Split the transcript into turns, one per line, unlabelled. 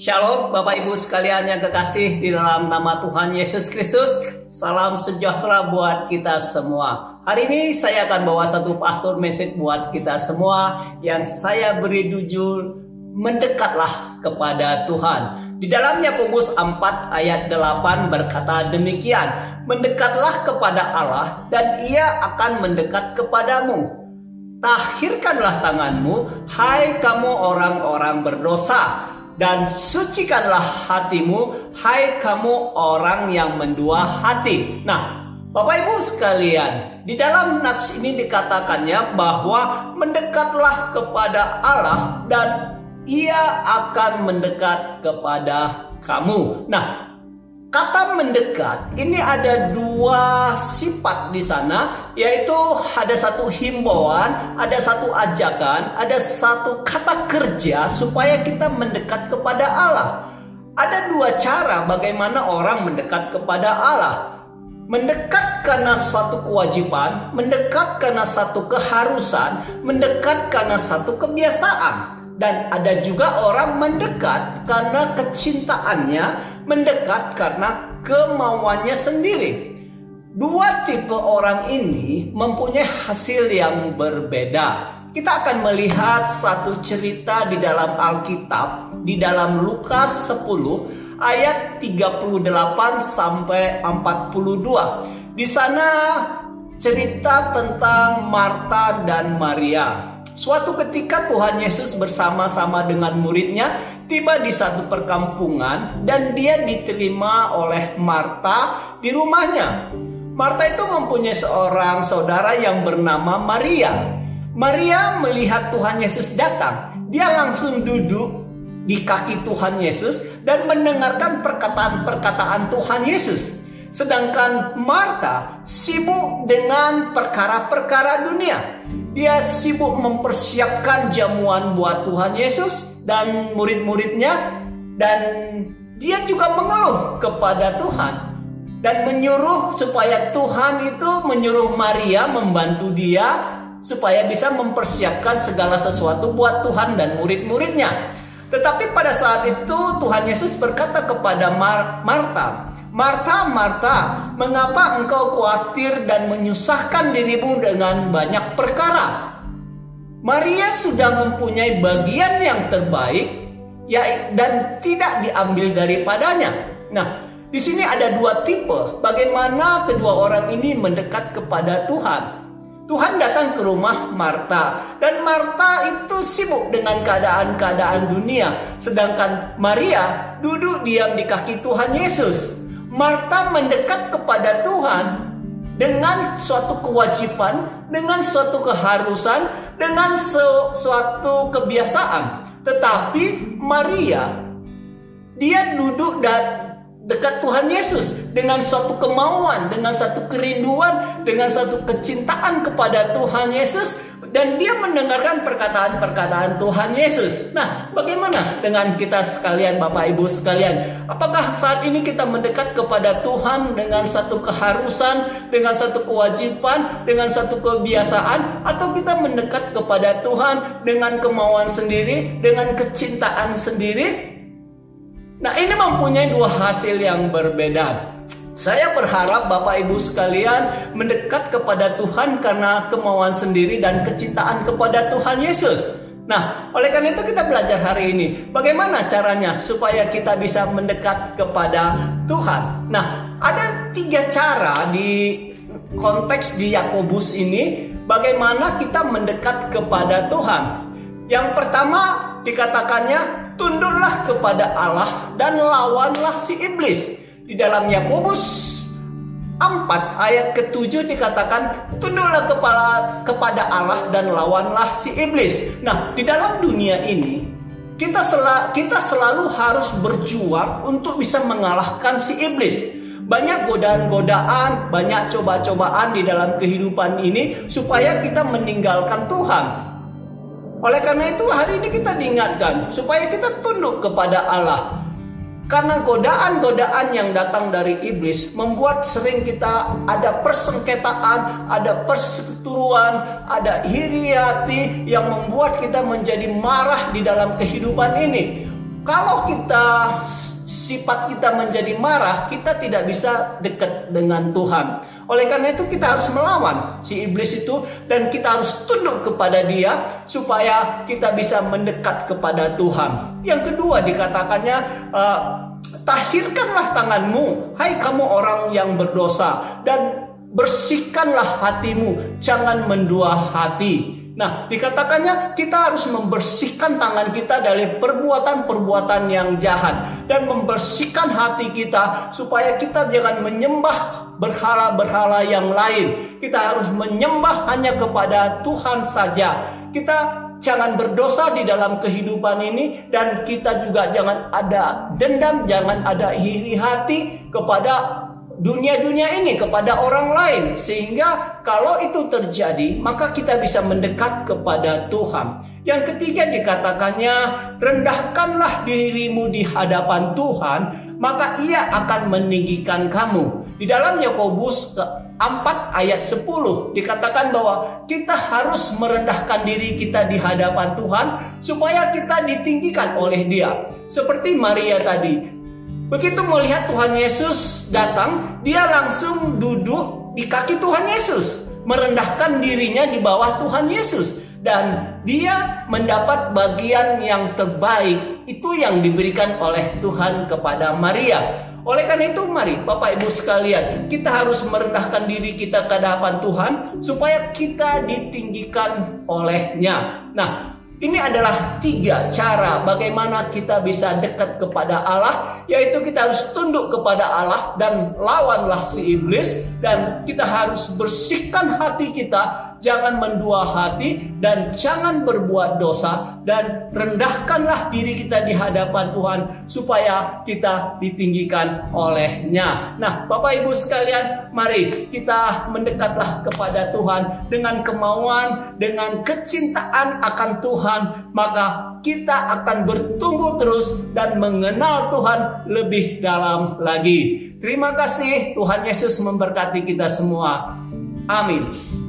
Shalom Bapak Ibu sekalian yang kekasih di dalam nama Tuhan Yesus Kristus. Salam sejahtera buat kita semua. Hari ini saya akan bawa satu pastor message buat kita semua yang saya beri judul Mendekatlah kepada Tuhan. Di dalam Yakobus 4 ayat 8 berkata demikian, Mendekatlah kepada Allah dan ia akan mendekat kepadamu. Tahirkanlah tanganmu, hai kamu orang-orang berdosa dan sucikanlah hatimu, hai kamu orang yang mendua hati. Nah, Bapak Ibu sekalian, di dalam nats ini dikatakannya bahwa mendekatlah kepada Allah dan ia akan mendekat kepada kamu. Nah, Kata mendekat ini ada dua sifat di sana, yaitu ada satu himbauan, ada satu ajakan, ada satu kata kerja supaya kita mendekat kepada Allah. Ada dua cara bagaimana orang mendekat kepada Allah. Mendekat karena suatu kewajiban, mendekat karena satu keharusan, mendekat karena satu kebiasaan dan ada juga orang mendekat karena kecintaannya, mendekat karena kemauannya sendiri. Dua tipe orang ini mempunyai hasil yang berbeda. Kita akan melihat satu cerita di dalam Alkitab di dalam Lukas 10 ayat 38 sampai 42. Di sana cerita tentang Marta dan Maria. Suatu ketika Tuhan Yesus bersama-sama dengan muridnya tiba di satu perkampungan dan dia diterima oleh Marta di rumahnya. Marta itu mempunyai seorang saudara yang bernama Maria. Maria melihat Tuhan Yesus datang, dia langsung duduk di kaki Tuhan Yesus dan mendengarkan perkataan-perkataan Tuhan Yesus. Sedangkan Marta sibuk dengan perkara-perkara dunia. Dia sibuk mempersiapkan jamuan buat Tuhan Yesus dan murid-muridnya dan dia juga mengeluh kepada Tuhan dan menyuruh supaya Tuhan itu menyuruh Maria membantu dia supaya bisa mempersiapkan segala sesuatu buat Tuhan dan murid-muridnya. Tetapi pada saat itu Tuhan Yesus berkata kepada Mar Marta, Marta, Marta, mengapa engkau khawatir dan menyusahkan dirimu dengan banyak perkara? Maria sudah mempunyai bagian yang terbaik ya dan tidak diambil daripadanya. Nah, di sini ada dua tipe bagaimana kedua orang ini mendekat kepada Tuhan. Tuhan datang ke rumah Marta dan Marta itu sibuk dengan keadaan-keadaan dunia sedangkan Maria duduk diam di kaki Tuhan Yesus. Marta mendekat kepada Tuhan dengan suatu kewajiban, dengan suatu keharusan, dengan suatu kebiasaan. Tetapi Maria dia duduk dekat Tuhan Yesus dengan suatu kemauan, dengan satu kerinduan, dengan satu kecintaan kepada Tuhan Yesus dan dia mendengarkan perkataan-perkataan Tuhan Yesus. Nah, bagaimana dengan kita sekalian, Bapak Ibu sekalian? Apakah saat ini kita mendekat kepada Tuhan dengan satu keharusan, dengan satu kewajiban, dengan satu kebiasaan, atau kita mendekat kepada Tuhan dengan kemauan sendiri, dengan kecintaan sendiri? Nah, ini mempunyai dua hasil yang berbeda. Saya berharap Bapak Ibu sekalian mendekat kepada Tuhan karena kemauan sendiri dan kecintaan kepada Tuhan Yesus. Nah, oleh karena itu kita belajar hari ini bagaimana caranya supaya kita bisa mendekat kepada Tuhan. Nah, ada tiga cara di konteks di Yakobus ini bagaimana kita mendekat kepada Tuhan. Yang pertama dikatakannya tundurlah kepada Allah dan lawanlah si iblis. Di dalam Yakobus 4 ayat ke-7 dikatakan tunduklah kepala kepada Allah dan lawanlah si iblis. Nah, di dalam dunia ini kita sel kita selalu harus berjuang untuk bisa mengalahkan si iblis. Banyak godaan-godaan, banyak coba-cobaan di dalam kehidupan ini supaya kita meninggalkan Tuhan. Oleh karena itu hari ini kita diingatkan supaya kita tunduk kepada Allah. Karena godaan-godaan yang datang dari iblis membuat sering kita ada persengketaan, ada perseteruan, ada iri hati yang membuat kita menjadi marah di dalam kehidupan ini. kalau kita sifat kita menjadi marah, kita tidak bisa dekat dengan Tuhan. Oleh karena itu kita harus melawan si iblis itu dan kita harus tunduk kepada dia supaya kita bisa mendekat kepada Tuhan. Yang kedua dikatakannya uh, tahirkanlah tanganmu hai kamu orang yang berdosa dan bersihkanlah hatimu jangan mendua hati. Nah, dikatakannya kita harus membersihkan tangan kita dari perbuatan-perbuatan yang jahat dan membersihkan hati kita supaya kita jangan menyembah berhala-berhala yang lain. Kita harus menyembah hanya kepada Tuhan saja. Kita jangan berdosa di dalam kehidupan ini dan kita juga jangan ada dendam, jangan ada iri hati kepada dunia-dunia ini kepada orang lain sehingga kalau itu terjadi maka kita bisa mendekat kepada Tuhan. Yang ketiga dikatakannya rendahkanlah dirimu di hadapan Tuhan maka ia akan meninggikan kamu. Di dalam Yakobus 4 ayat 10 dikatakan bahwa kita harus merendahkan diri kita di hadapan Tuhan supaya kita ditinggikan oleh Dia. Seperti Maria tadi, Begitu melihat Tuhan Yesus datang, dia langsung duduk di kaki Tuhan Yesus, merendahkan dirinya di bawah Tuhan Yesus dan dia mendapat bagian yang terbaik itu yang diberikan oleh Tuhan kepada Maria. Oleh karena itu mari Bapak Ibu sekalian kita harus merendahkan diri kita ke hadapan Tuhan supaya kita ditinggikan olehnya. Nah ini adalah tiga cara bagaimana kita bisa dekat kepada Allah, yaitu kita harus tunduk kepada Allah dan lawanlah si iblis, dan kita harus bersihkan hati kita jangan mendua hati dan jangan berbuat dosa dan rendahkanlah diri kita di hadapan Tuhan supaya kita ditinggikan olehnya. Nah, Bapak Ibu sekalian, mari kita mendekatlah kepada Tuhan dengan kemauan, dengan kecintaan akan Tuhan, maka kita akan bertumbuh terus dan mengenal Tuhan lebih dalam lagi. Terima kasih Tuhan Yesus memberkati kita semua. Amin.